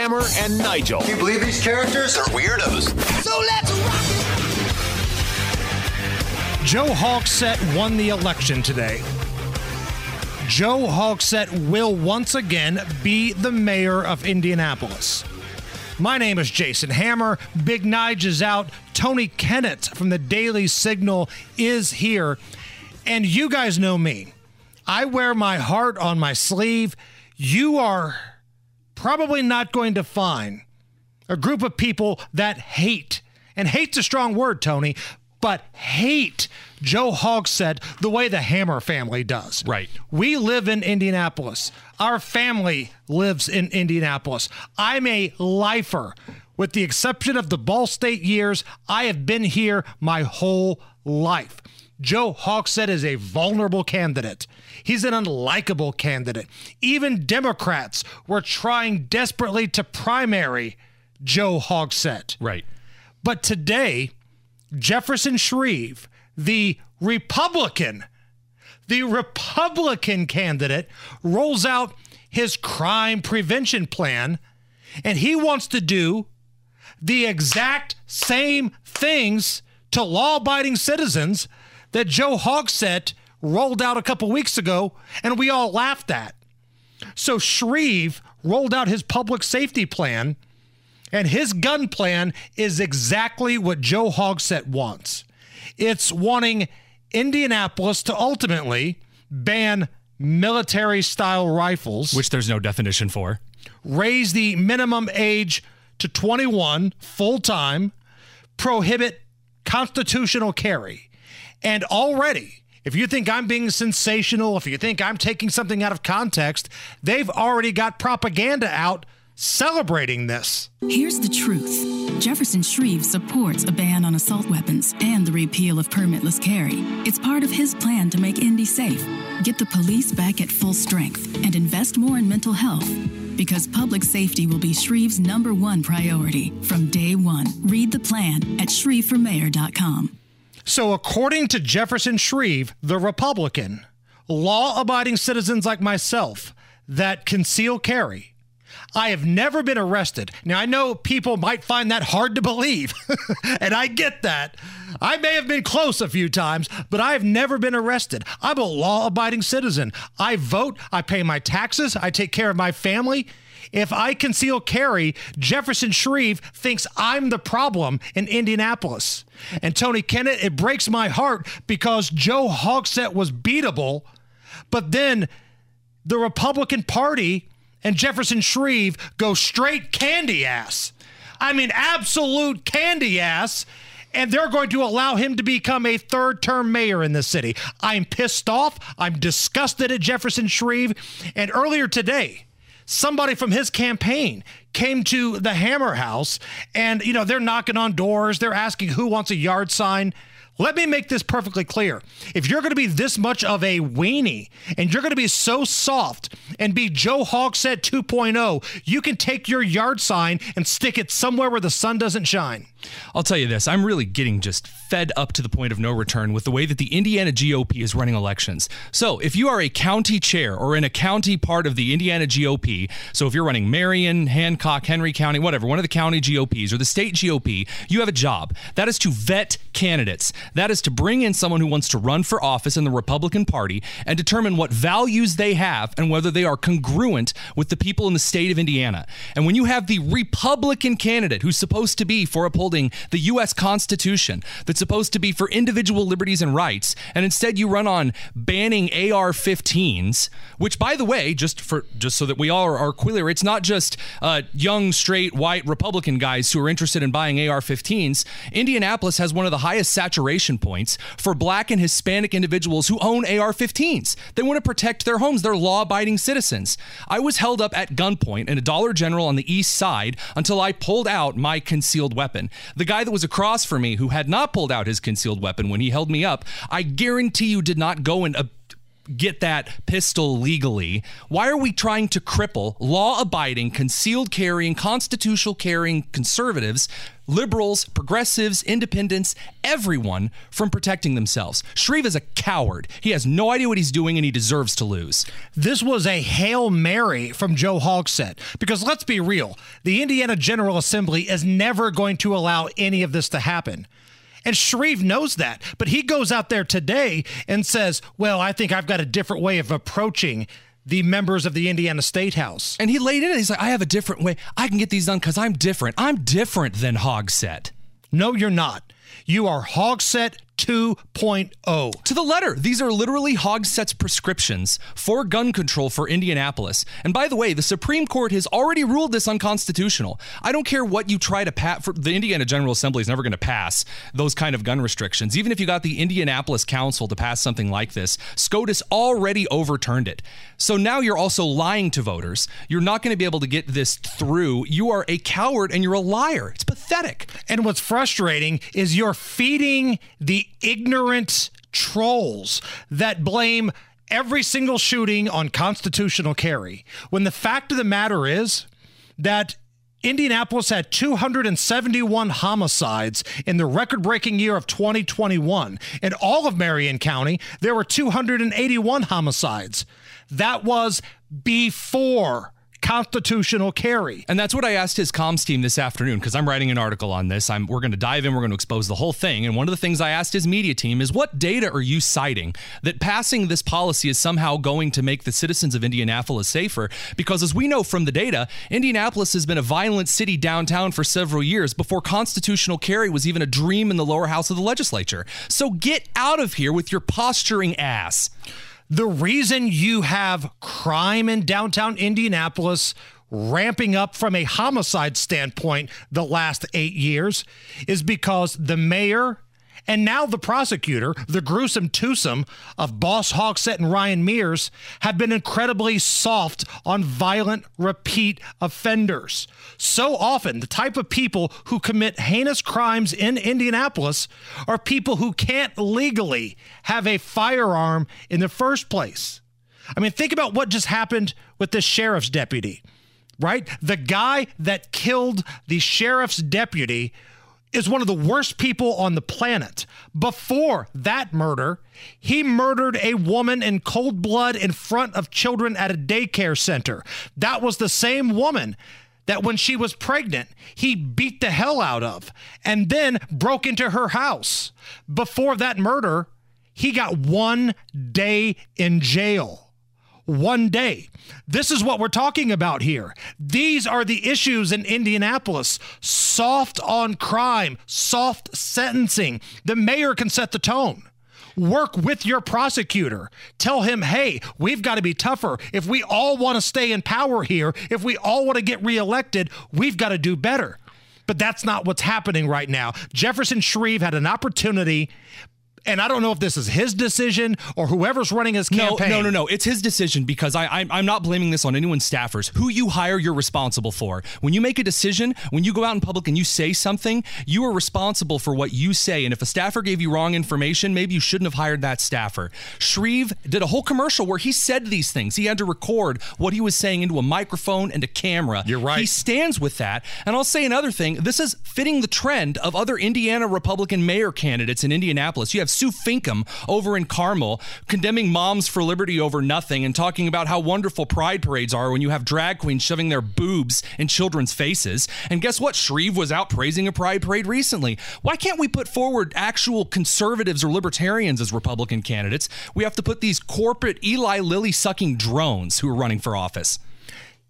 Hammer and Nigel. Can you believe these characters are weirdos? So let's rock it! Joe Hogsett won the election today. Joe Hogsett will once again be the mayor of Indianapolis. My name is Jason Hammer. Big Nige is out. Tony Kinnett from the Daily Signal is here. And you guys know me. I wear my heart on my sleeve. You are probably not going to find a group of people that hate, and hate's a strong word, Tony, but hate Joe Hogsett the way the Hammer family does. Right. We live in Indianapolis. Our family lives in Indianapolis. I'm a lifer. With the exception of the Ball State years, I have been here my whole life. Joe Hogsett is a vulnerable candidate. He's an unlikable candidate. Even Democrats were trying desperately to primary Joe Hogsett. Right. But today, Jefferson Shreve, the Republican, the Republican candidate, rolls out his crime prevention plan, and he wants to do the exact same things to law abiding citizens that Joe Hogsett rolled out a couple weeks ago and we all laughed at. So Shreve rolled out his public safety plan, and his gun plan is exactly what Joe Hogsett wants. It's wanting Indianapolis to ultimately ban military style rifles, which there's no definition for, raise the minimum age to 21 full time, prohibit constitutional carry. And already, if you think I'm being sensational, if you think I'm taking something out of context, they've already got propaganda out celebrating this. Here's the truth Jefferson Shreve supports a ban on assault weapons and the repeal of permitless carry. It's part of his plan to make Indy safe, get the police back at full strength, and invest more in mental health. Because public safety will be Shreve's number one priority from day one. Read the plan at shreveformayor.com. So, according to Jefferson Shreve, the Republican, law abiding citizens like myself that conceal carry, I have never been arrested. Now, I know people might find that hard to believe, and I get that. I may have been close a few times, but I have never been arrested. I'm a law abiding citizen. I vote, I pay my taxes, I take care of my family. If I conceal carry, Jefferson Shreve thinks I'm the problem in Indianapolis. And Tony Kinnett, it breaks my heart because Joe Hogsett was beatable, but then the Republican Party and Jefferson Shreve go straight candy ass. I mean, absolute candy ass. And they're going to allow him to become a third term mayor in the city. I'm pissed off. I'm disgusted at Jefferson Shreve. And earlier today, somebody from his campaign came to the Hammer House and, you know, they're knocking on doors. They're asking who wants a yard sign. Let me make this perfectly clear. If you're going to be this much of a weenie and you're going to be so soft and be Joe Hogsett 2.0, you can take your yard sign and stick it somewhere where the sun doesn't shine. I'll tell you this I'm really getting just fed up to the point of no return with the way that the Indiana GOP is running elections. So, if you are a county chair or in a county part of the Indiana GOP, so if you're running Marion, Hancock, Henry County, whatever, one of the county GOPs or the state GOP, you have a job. That is to vet candidates. That is to bring in someone who wants to run for office in the Republican Party and determine what values they have and whether they are congruent with the people in the state of Indiana. And when you have the Republican candidate who's supposed to be, for a poll upholding the U.S. Constitution that's supposed to be for individual liberties and rights, and instead you run on banning AR-15s, which, by the way, just for just so that we all are, are clear, it's not just uh, young, straight, white Republican guys who are interested in buying AR-15s. Indianapolis has one of the highest saturation points for Black and Hispanic individuals who own AR-15s. They want to protect their homes. They're law-abiding citizens. I was held up at gunpoint in a Dollar General on the east side until I pulled out my concealed weapon. The guy that was across from me who had not pulled out his concealed weapon when he held me up, I guarantee you did not go and get that pistol legally. Why are we trying to cripple law abiding, concealed carrying, constitutional carrying conservatives, liberals, progressives, independents, everyone from protecting themselves? Shreve is a coward. He has no idea what he's doing and he deserves to lose. This was a Hail Mary from Joe Hogsett. Because let's be real, the Indiana General Assembly is never going to allow any of this to happen. And Shreve knows that. But he goes out there today and says, Well, I think I've got a different way of approaching the members of the Indiana State House. And he laid in it. He's like, I have a different way. I can get these done because I'm different. I'm different than Hogsett. No, you're not. You are Hogsett 2.0. To the letter. These are literally Hogsett's prescriptions for gun control for Indianapolis. And by the way, the Supreme Court has already ruled this unconstitutional. I don't care what you try to pass. The Indiana General Assembly is never going to pass those kind of gun restrictions. Even if you got the Indianapolis Council to pass something like this, SCOTUS already overturned it. So now you're also lying to voters. You're not going to be able to get this through. You are a coward and you're a liar. It's pathetic. And what's frustrating is you're feeding the ignorant trolls that blame every single shooting on constitutional carry. When the fact of the matter is that Indianapolis had 271 homicides in the record breaking year of 2021. In all of Marion County, there were 281 homicides. That was before constitutional carry. And that's what I asked his comms team this afternoon because I'm writing an article on this. I'm we're going to dive in, we're going to expose the whole thing. And one of the things I asked his media team is what data are you citing that passing this policy is somehow going to make the citizens of Indianapolis safer? Because as we know from the data, Indianapolis has been a violent city downtown for several years before constitutional carry was even a dream in the lower house of the legislature. So get out of here with your posturing ass. The reason you have crime in downtown Indianapolis ramping up from a homicide standpoint the last eight years is because the mayor and now the prosecutor, the gruesome twosome of Boss Hogsett and Ryan Mears, have been incredibly soft on violent repeat offenders. So often, the type of people who commit heinous crimes in Indianapolis are people who can't legally have a firearm in the first place. I mean, think about what just happened with the sheriff's deputy, right? The guy that killed the sheriff's deputy is one of the worst people on the planet. Before that murder, he murdered a woman in cold blood in front of children at a daycare center. That was the same woman that when she was pregnant, he beat the hell out of and then broke into her house. Before that murder, he got one day in jail one day. This is what we're talking about here. These are the issues in Indianapolis soft on crime, soft sentencing. The mayor can set the tone. Work with your prosecutor. Tell him, hey, we've got to be tougher. If we all want to stay in power here, if we all want to get reelected, we've got to do better. But that's not what's happening right now. Jefferson Shreve had an opportunity and I don't know if this is his decision or whoever's running his campaign. No, no, no, no. It's his decision because I, I'm, I'm not blaming this on anyone's staffers. Who you hire, you're responsible for. When you make a decision, when you go out in public and you say something, you are responsible for what you say. And if a staffer gave you wrong information, maybe you shouldn't have hired that staffer. Shreve did a whole commercial where he said these things. He had to record what he was saying into a microphone and a camera. You're right. He stands with that. And I'll say another thing. This is fitting the trend of other Indiana Republican mayor candidates in Indianapolis. You have Sue Finkam over in Carmel condemning moms for liberty over nothing and talking about how wonderful pride parades are when you have drag queens shoving their boobs in children's faces. And guess what? Shreve was out praising a pride parade recently. Why can't we put forward actual conservatives or libertarians as Republican candidates? We have to put these corporate Eli Lilly sucking drones who are running for office.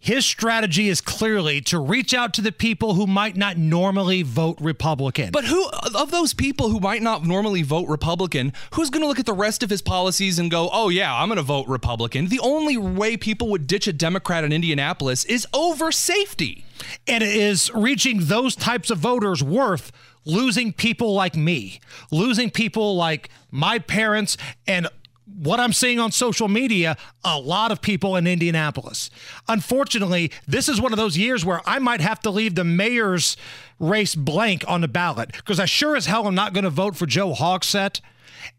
His strategy is clearly to reach out to the people who might not normally vote Republican. But who of those people who might not normally vote Republican, who's going to look at the rest of his policies and go, "Oh yeah, I'm going to vote Republican." The only way people would ditch a Democrat in Indianapolis is over safety. And it is reaching those types of voters worth losing people like me, losing people like my parents and what I'm seeing on social media, a lot of people in Indianapolis. Unfortunately, this is one of those years where I might have to leave the mayor's race blank on the ballot because I sure as hell am not going to vote for Joe Hogsett.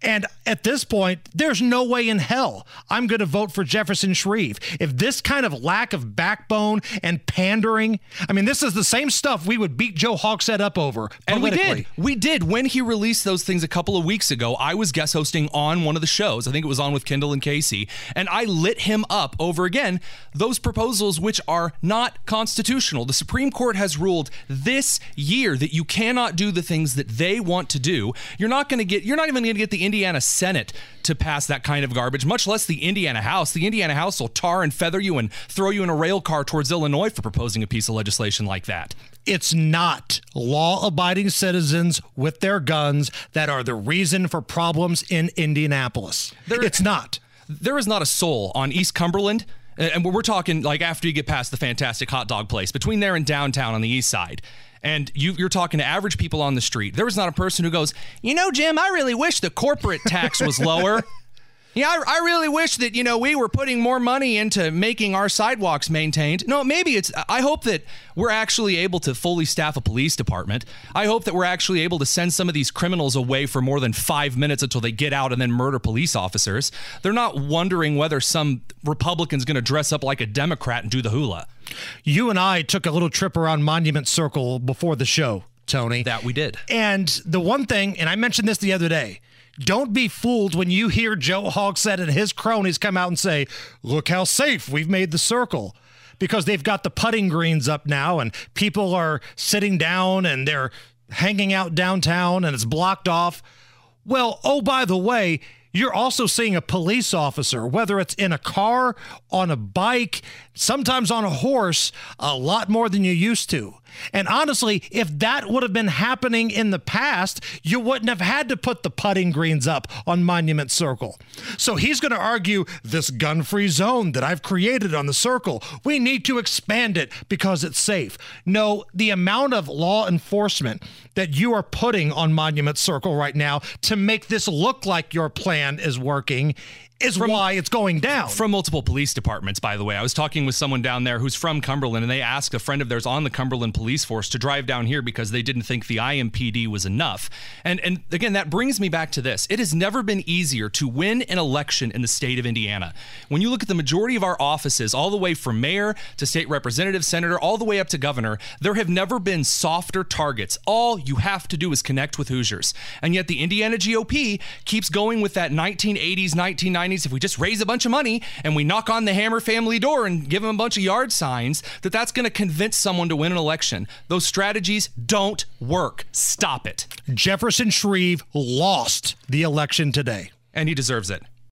And at this point, there's no way in hell I'm going to vote for Jefferson Shreve. If this kind of lack of backbone and pandering, I mean, this is the same stuff we would beat Joe Hogsett up over. And we did. We did. When he released those things a couple of weeks ago, I was guest hosting on one of the shows. I think it was on with Kendall and Casey. And I lit him up over again those proposals which are not constitutional. The Supreme Court has ruled this year that you cannot do the things that they want to do. You're not going to get, you're not even going to get the Indiana Senate to pass that kind of garbage, much less the Indiana House. The Indiana House will tar and feather you and throw you in a rail car towards Illinois for proposing a piece of legislation like that. It's not law abiding citizens with their guns that are the reason for problems in Indianapolis. There, it's not. There is not a soul on East Cumberland and we're talking like after you get past the fantastic hot dog place between there and downtown on the east side and you, are talking to average people on the street. There was not a person who goes, you know, Jim, I really wish the corporate tax was lower. Yeah, I, I, really wish that, you know, we were putting more money into making our sidewalks maintained. No, maybe it's, I hope that we're actually able to fully staff a police department. I hope that we're actually able to send some of these criminals away for more than five minutes until they get out and then murder police officers. They're not wondering whether some Republican's going to dress up like a Democrat and do the hula. You and I took a little trip around Monument Circle before the show, Tony. That we did. And the one thing, and I mentioned this the other day, don't be fooled when you hear Joe Hogsett and his cronies come out and say, Look how safe we've made the circle. Because they've got the putting greens up now and people are sitting down and they're hanging out downtown and it's blocked off. Well, oh, by the way, you're also seeing a police officer, whether it's in a car, on a bike, sometimes on a horse, a lot more than you used to. And honestly, if that would have been happening in the past, you wouldn't have had to put the putting greens up on Monument Circle. So he's going to argue this gun free zone that I've created on the circle, we need to expand it because it's safe. No, the amount of law enforcement that you are putting on Monument Circle right now to make this look like your plan is working is from, why it's going down. From multiple police departments, by the way. I was talking with someone down there who's from Cumberland, and they asked a friend of theirs on the Cumberland police force to drive down here because they didn't think the IMPD was enough. And and again, that brings me back to this. It has never been easier to win an election in the state of Indiana. When you look at the majority of our offices, all the way from mayor to state representative, senator, all the way up to governor, there have never been softer targets. All you have to do is connect with Hoosiers. And yet the Indiana GOP keeps going with that 1980s, 1990s if we just raise a bunch of money and we knock on the Hammer family door and give them a bunch of yard signs, that that's going to convince someone to win an election. Those strategies don't work. Stop it. Jefferson Shreve lost the election today. And he deserves it.